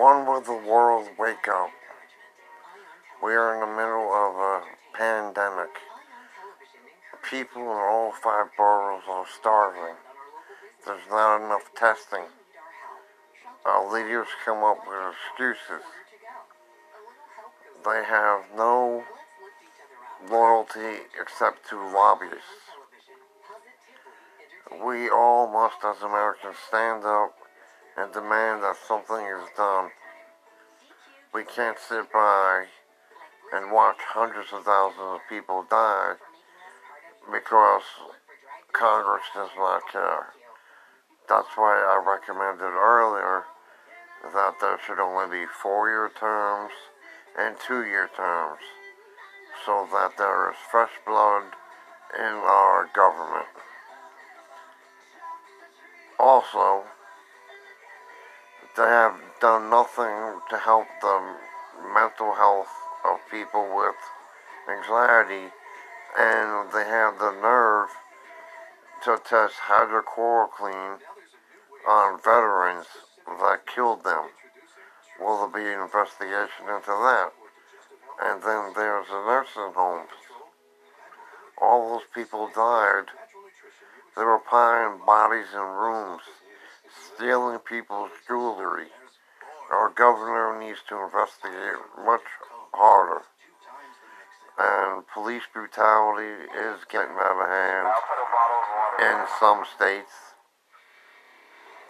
One will the world wake up. We are in the middle of a pandemic. People in all five boroughs are starving. There's not enough testing. Our leaders come up with excuses. They have no loyalty except to lobbyists. We all must, as Americans, stand up and demand that something is done. We can't sit by and watch hundreds of thousands of people die because Congress does not care. That's why I recommended earlier that there should only be four-year terms and two-year terms so that there is fresh blood in our government. Also, they have done nothing to help the mental health of people with anxiety and they have the nerve to test hydrochloroquine on veterans that killed them. Will there be an investigation into that? And then there's the nursing homes. All those people died. They were piling bodies in rooms, stealing people's jewelry. Our governor needs to investigate much harder. And police brutality is getting out of hand in some states.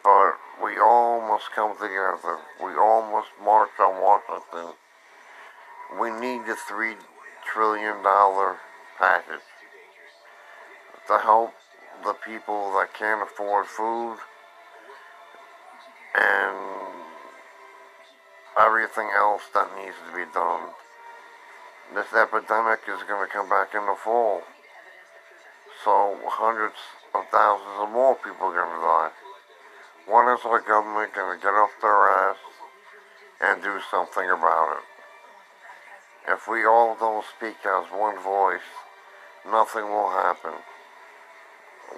But we all must come together. We all must march on Washington. We need the three trillion dollar package to help the people that can't afford food and everything else that needs to be done. This epidemic is going to come back in the fall. So hundreds of thousands of more people are going to die. When is our government going to get off their ass and do something about it? If we all don't speak as one voice, nothing will happen.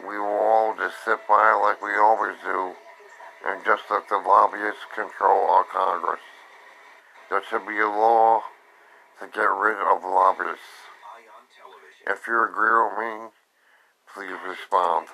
We will all just sit by like we always do and just let the lobbyists control our Congress. There should be a law to get rid of lobbyists. If you agree with me, please respond.